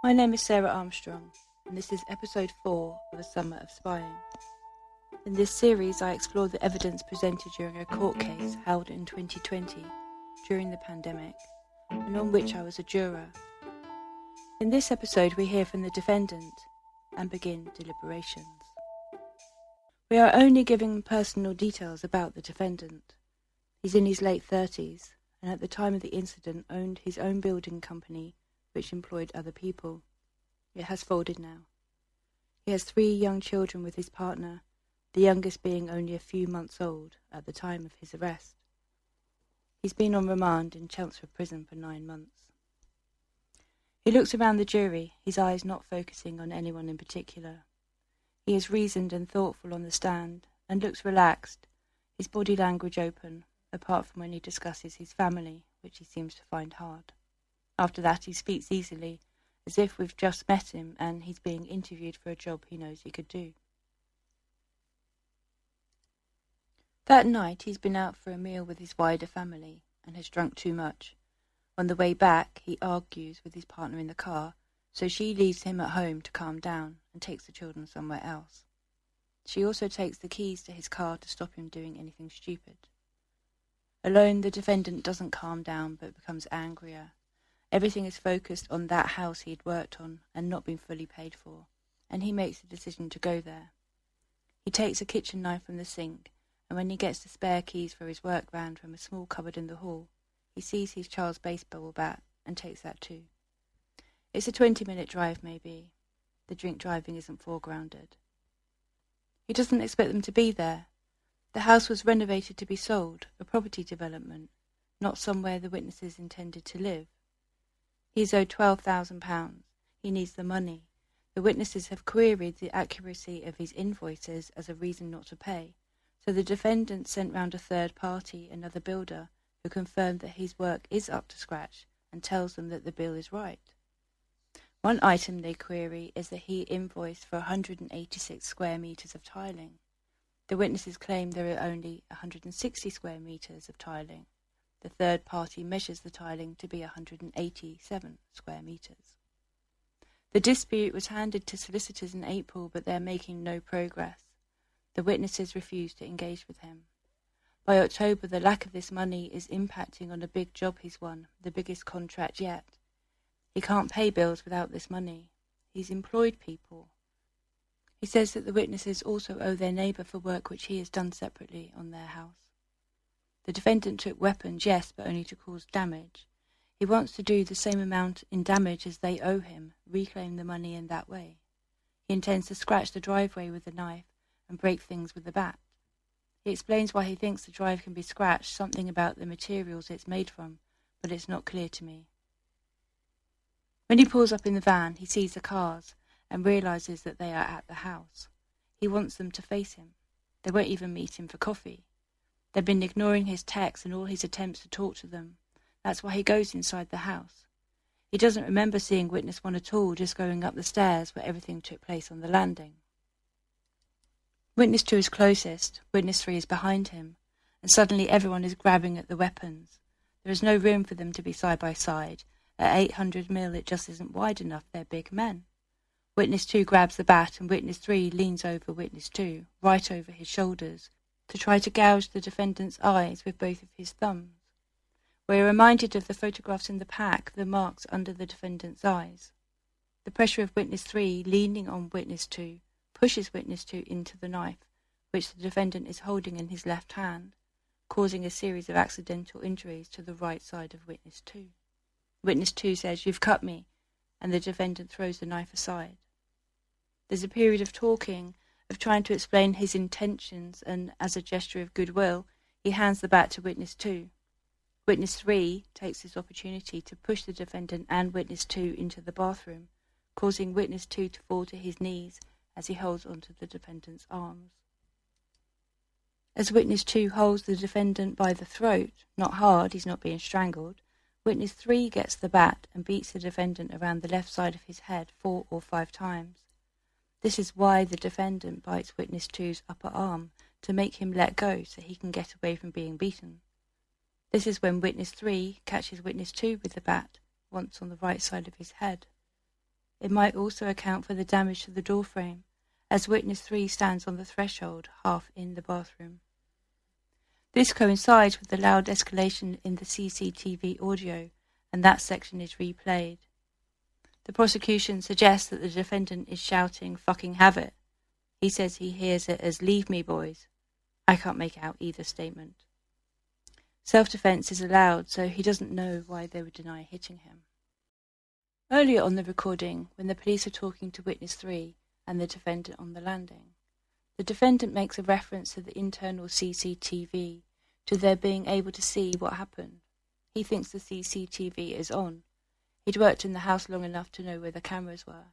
My name is Sarah Armstrong, and this is episode 4 of A Summer of Spying. In this series, I explore the evidence presented during a court case held in 2020 during the pandemic, and on which I was a juror. In this episode, we hear from the defendant and begin deliberations. We are only giving personal details about the defendant. He's in his late 30s, and at the time of the incident owned his own building company which employed other people. It has folded now. He has three young children with his partner, the youngest being only a few months old at the time of his arrest. He's been on remand in Chelmsford Prison for nine months. He looks around the jury, his eyes not focusing on anyone in particular. He is reasoned and thoughtful on the stand, and looks relaxed, his body language open, apart from when he discusses his family, which he seems to find hard. After that, he speaks easily, as if we've just met him and he's being interviewed for a job he knows he could do. That night, he's been out for a meal with his wider family and has drunk too much. On the way back, he argues with his partner in the car, so she leaves him at home to calm down and takes the children somewhere else. She also takes the keys to his car to stop him doing anything stupid. Alone, the defendant doesn't calm down but becomes angrier Everything is focused on that house he'd worked on and not been fully paid for, and he makes the decision to go there. He takes a kitchen knife from the sink, and when he gets the spare keys for his work van from a small cupboard in the hall, he sees his child's baseball bat and takes that too. It's a twenty minute drive, maybe. The drink driving isn't foregrounded. He doesn't expect them to be there. The house was renovated to be sold, a property development, not somewhere the witnesses intended to live. He's owed twelve thousand pounds. He needs the money. The witnesses have queried the accuracy of his invoices as a reason not to pay, so the defendant sent round a third party, another builder, who confirmed that his work is up to scratch and tells them that the bill is right. One item they query is that he invoiced for 186 square metres of tiling. The witnesses claim there are only 160 square metres of tiling. The third party measures the tiling to be 187 square metres. The dispute was handed to solicitors in April, but they are making no progress. The witnesses refuse to engage with him. By October, the lack of this money is impacting on a big job he's won, the biggest contract yet. He can't pay bills without this money. He's employed people. He says that the witnesses also owe their neighbour for work which he has done separately on their house. The defendant took weapons, yes, but only to cause damage. He wants to do the same amount in damage as they owe him, reclaim the money in that way. He intends to scratch the driveway with the knife and break things with the bat. He explains why he thinks the drive can be scratched, something about the materials it's made from, but it's not clear to me. When he pulls up in the van, he sees the cars and realizes that they are at the house. He wants them to face him. They won't even meet him for coffee. They've been ignoring his texts and all his attempts to talk to them. That's why he goes inside the house. He doesn't remember seeing witness one at all, just going up the stairs where everything took place on the landing. Witness two is closest, witness three is behind him, and suddenly everyone is grabbing at the weapons. There is no room for them to be side by side. At 800 mil, it just isn't wide enough. They're big men. Witness two grabs the bat, and witness three leans over witness two, right over his shoulders, to try to gouge the defendant's eyes with both of his thumbs. We are reminded of the photographs in the pack, the marks under the defendant's eyes. The pressure of witness three, leaning on witness two, pushes witness two into the knife, which the defendant is holding in his left hand, causing a series of accidental injuries to the right side of witness two. Witness two says, You've cut me, and the defendant throws the knife aside. There's a period of talking of trying to explain his intentions, and as a gesture of goodwill, he hands the bat to witness two. Witness three takes this opportunity to push the defendant and witness two into the bathroom, causing witness two to fall to his knees as he holds onto the defendant's arms. As witness two holds the defendant by the throat, not hard, he's not being strangled, witness three gets the bat and beats the defendant around the left side of his head four or five times. This is why the defendant bites witness two's upper arm, to make him let go so he can get away from being beaten. This is when witness three catches witness two with the bat, once on the right side of his head. It might also account for the damage to the door frame, as witness 3 stands on the threshold, half in the bathroom. This coincides with the loud escalation in the CCTV audio, and that section is replayed. The prosecution suggests that the defendant is shouting, fucking have it. He says he hears it as, leave me, boys. I can't make out either statement. Self defense is allowed, so he doesn't know why they would deny hitting him. Earlier on the recording, when the police are talking to witness 3 and the defendant on the landing, the defendant makes a reference to the internal CCTV, to their being able to see what happened. He thinks the CCTV is on. He'd worked in the house long enough to know where the cameras were,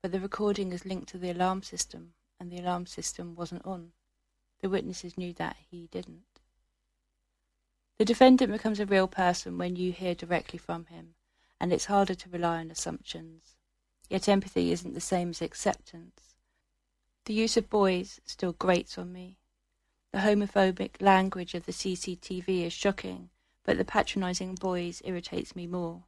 but the recording is linked to the alarm system, and the alarm system wasn't on. The witnesses knew that he didn't. The defendant becomes a real person when you hear directly from him, and it's harder to rely on assumptions. Yet empathy isn't the same as acceptance. The use of boys still grates on me. The homophobic language of the CCTV is shocking, but the patronizing boys irritates me more.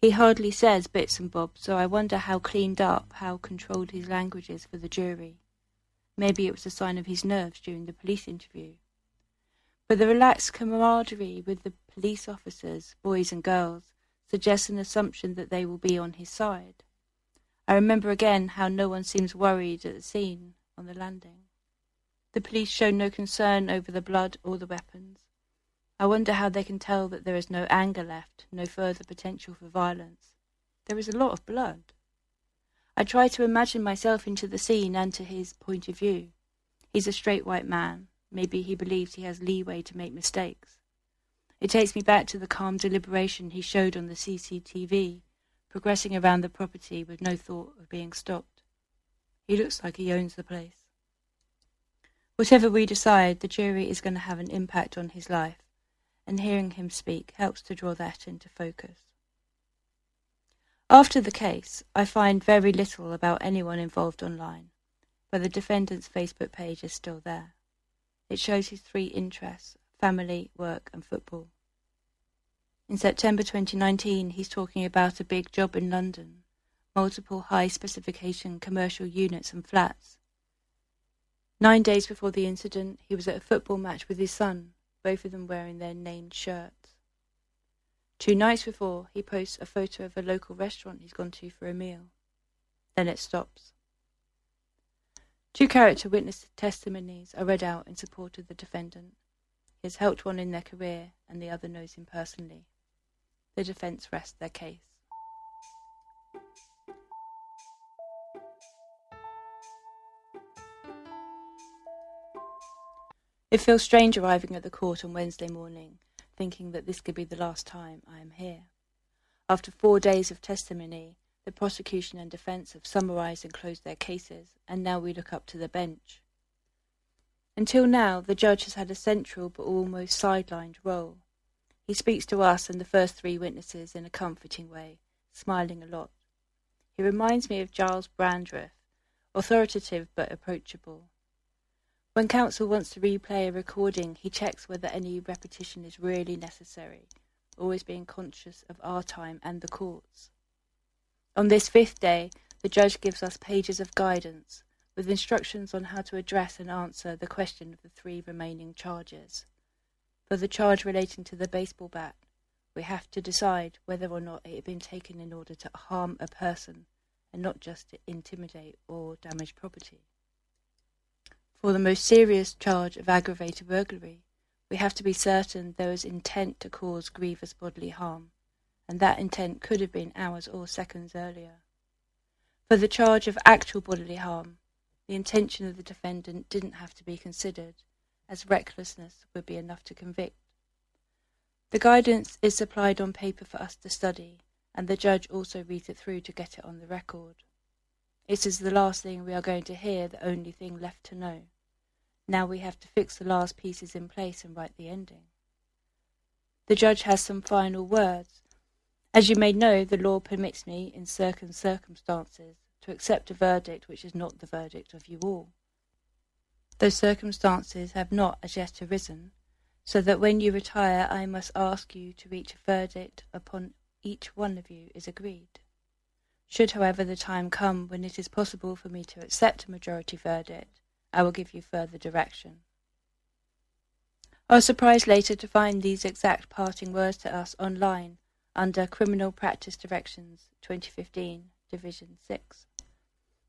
He hardly says bits and bobs, so I wonder how cleaned up, how controlled his language is for the jury. Maybe it was a sign of his nerves during the police interview. But the relaxed camaraderie with the police officers, boys and girls, suggests an assumption that they will be on his side. I remember again how no one seems worried at the scene on the landing. The police show no concern over the blood or the weapons. I wonder how they can tell that there is no anger left, no further potential for violence. There is a lot of blood. I try to imagine myself into the scene and to his point of view. He's a straight white man. Maybe he believes he has leeway to make mistakes. It takes me back to the calm deliberation he showed on the CCTV, progressing around the property with no thought of being stopped. He looks like he owns the place. Whatever we decide, the jury is going to have an impact on his life, and hearing him speak helps to draw that into focus. After the case, I find very little about anyone involved online, but the defendant's Facebook page is still there. It shows his three interests family, work, and football. In September 2019, he's talking about a big job in London, multiple high specification commercial units and flats. Nine days before the incident, he was at a football match with his son, both of them wearing their named shirts. Two nights before, he posts a photo of a local restaurant he's gone to for a meal. Then it stops. Two character witness testimonies are read out in support of the defendant. He has helped one in their career, and the other knows him personally. The defence rests their case. It feels strange arriving at the court on Wednesday morning, thinking that this could be the last time I am here. After four days of testimony, the prosecution and defence have summarised and closed their cases, and now we look up to the bench. Until now, the judge has had a central but almost sidelined role. He speaks to us and the first three witnesses in a comforting way, smiling a lot. He reminds me of Giles Brandreth, authoritative but approachable. When counsel wants to replay a recording, he checks whether any repetition is really necessary, always being conscious of our time and the court's. On this fifth day, the judge gives us pages of guidance, with instructions on how to address and answer the question of the three remaining charges. For the charge relating to the baseball bat, we have to decide whether or not it had been taken in order to harm a person and not just to intimidate or damage property. For the most serious charge of aggravated burglary, we have to be certain there was intent to cause grievous bodily harm, and that intent could have been hours or seconds earlier. For the charge of actual bodily harm, the intention of the defendant didn't have to be considered, as recklessness would be enough to convict. The guidance is supplied on paper for us to study, and the judge also reads it through to get it on the record. It is the last thing we are going to hear, the only thing left to know. Now we have to fix the last pieces in place and write the ending. The judge has some final words. As you may know, the law permits me, in certain circumstances, to accept a verdict which is not the verdict of you all. Those circumstances have not as yet arisen, so that when you retire I must ask you to reach a verdict upon each one of you is agreed. Should, however, the time come when it is possible for me to accept a majority verdict, I will give you further direction. I was surprised later to find these exact parting words to us online under Criminal Practice Directions 2015, Division 6.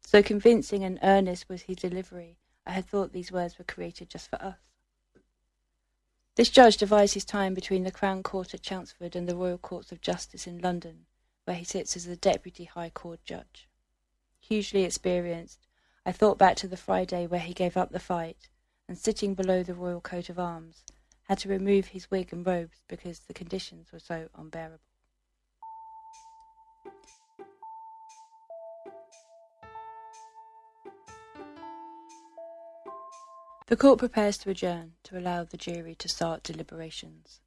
So convincing and earnest was his delivery, I had thought these words were created just for us. This judge divides his time between the Crown Court at Chelmsford and the Royal Courts of Justice in London, where he sits as the Deputy High Court Judge. Hugely experienced, I thought back to the Friday where he gave up the fight and, sitting below the Royal Coat of Arms, had to remove his wig and robes because the conditions were so unbearable. The court prepares to adjourn to allow the jury to start deliberations.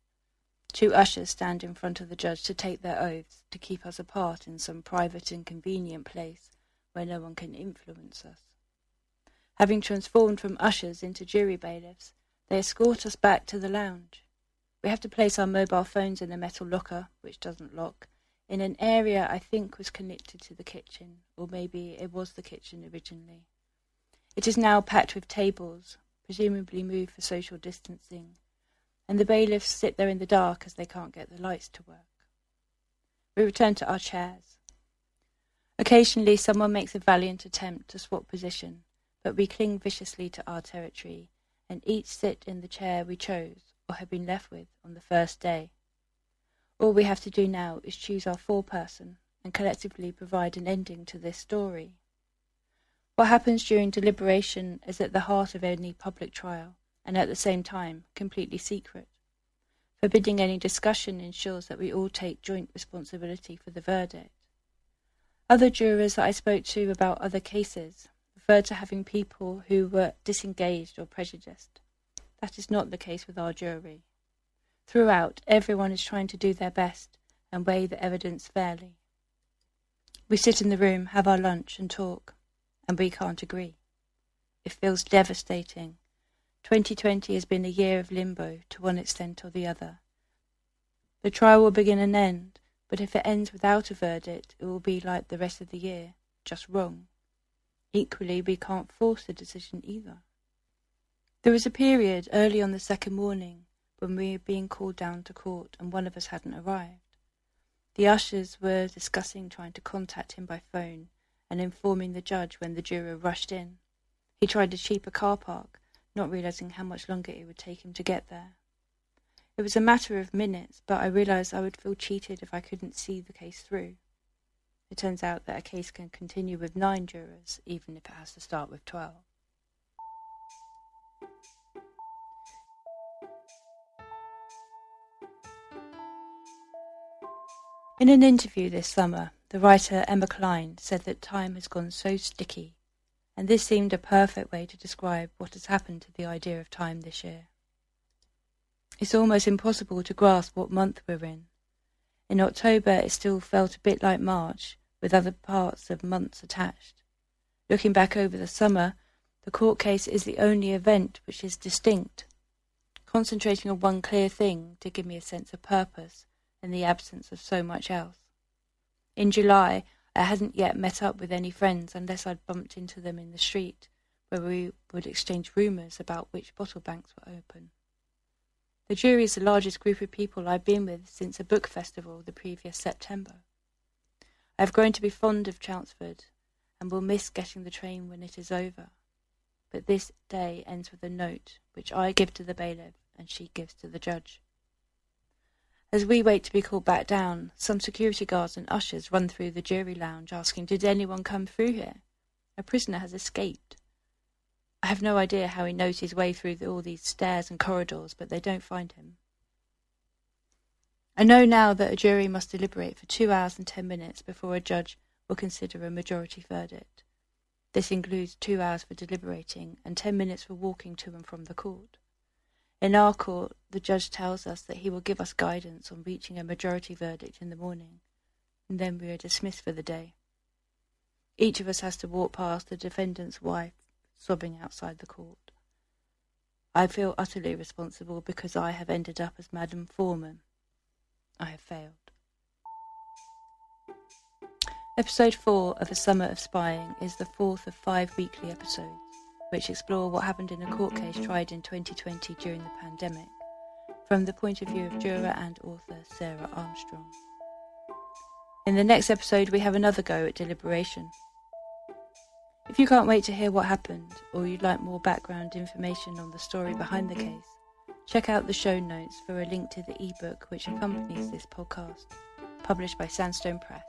Two ushers stand in front of the judge to take their oaths to keep us apart in some private and convenient place where no one can influence us. Having transformed from ushers into jury bailiffs, they escort us back to the lounge. We have to place our mobile phones in a metal locker, which doesn't lock, in an area I think was connected to the kitchen, or maybe it was the kitchen originally. It is now packed with tables, presumably moved for social distancing, and the bailiffs sit there in the dark as they can't get the lights to work. We return to our chairs. Occasionally someone makes a valiant attempt to swap position, but we cling viciously to our territory, and each sit in the chair we chose or had been left with on the first day. All we have to do now is choose our foreperson and collectively provide an ending to this story. What happens during deliberation is at the heart of any public trial, and at the same time completely secret. Forbidding any discussion ensures that we all take joint responsibility for the verdict. Other jurors that I spoke to about other cases referred to having people who were disengaged or prejudiced. That is not the case with our jury. Throughout, everyone is trying to do their best and weigh the evidence fairly. We sit in the room, have our lunch, and talk and we can't agree. It feels devastating. 2020 has been a year of limbo to one extent or the other. The trial will begin and end, but if it ends without a verdict, it will be like the rest of the year, just wrong. Equally, we can't force the decision either. There was a period early on the second morning when we were being called down to court and one of us hadn't arrived. The ushers were discussing trying to contact him by phone and informing the judge when the juror rushed in. He tried to cheap a car park, not realizing how much longer it would take him to get there. It was a matter of minutes, but I realized I would feel cheated if I couldn't see the case through. It turns out that a case can continue with nine jurors, even if it has to start with twelve. In an interview this summer, the writer Emma Klein said that time has gone so sticky, and this seemed a perfect way to describe what has happened to the idea of time this year. It's almost impossible to grasp what month we're in. In October, it still felt a bit like March, with other parts of months attached. Looking back over the summer, the court case is the only event which is distinct, concentrating on one clear thing to give me a sense of purpose in the absence of so much else. In July, I hadn't yet met up with any friends unless I'd bumped into them in the street, where we would exchange rumours about which bottle banks were open. The jury is the largest group of people I've been with since a book festival the previous September. I have grown to be fond of Chelmsford, and will miss getting the train when it is over. But this day ends with a note which I give to the bailiff and she gives to the judge. As we wait to be called back down, some security guards and ushers run through the jury lounge asking, Did anyone come through here? A prisoner has escaped. I have no idea how he knows his way through all these stairs and corridors, but they don't find him. I know now that a jury must deliberate for two hours and ten minutes before a judge will consider a majority verdict. This includes two hours for deliberating and ten minutes for walking to and from the court. In our court, the judge tells us that he will give us guidance on reaching a majority verdict in the morning, and then we are dismissed for the day. Each of us has to walk past the defendant's wife sobbing outside the court. I feel utterly responsible because I have ended up as Madam Foreman. I have failed. Episode 4 of A Summer of Spying is the fourth of five weekly episodes, which explore what happened in a court case tried in 2020 during the pandemic, from the point of view of juror and author Sarah Armstrong. In the next episode, we have another go at deliberation. If you can't wait to hear what happened, or you'd like more background information on the story behind the case, check out the show notes for a link to the ebook which accompanies this podcast, published by Sandstone Press.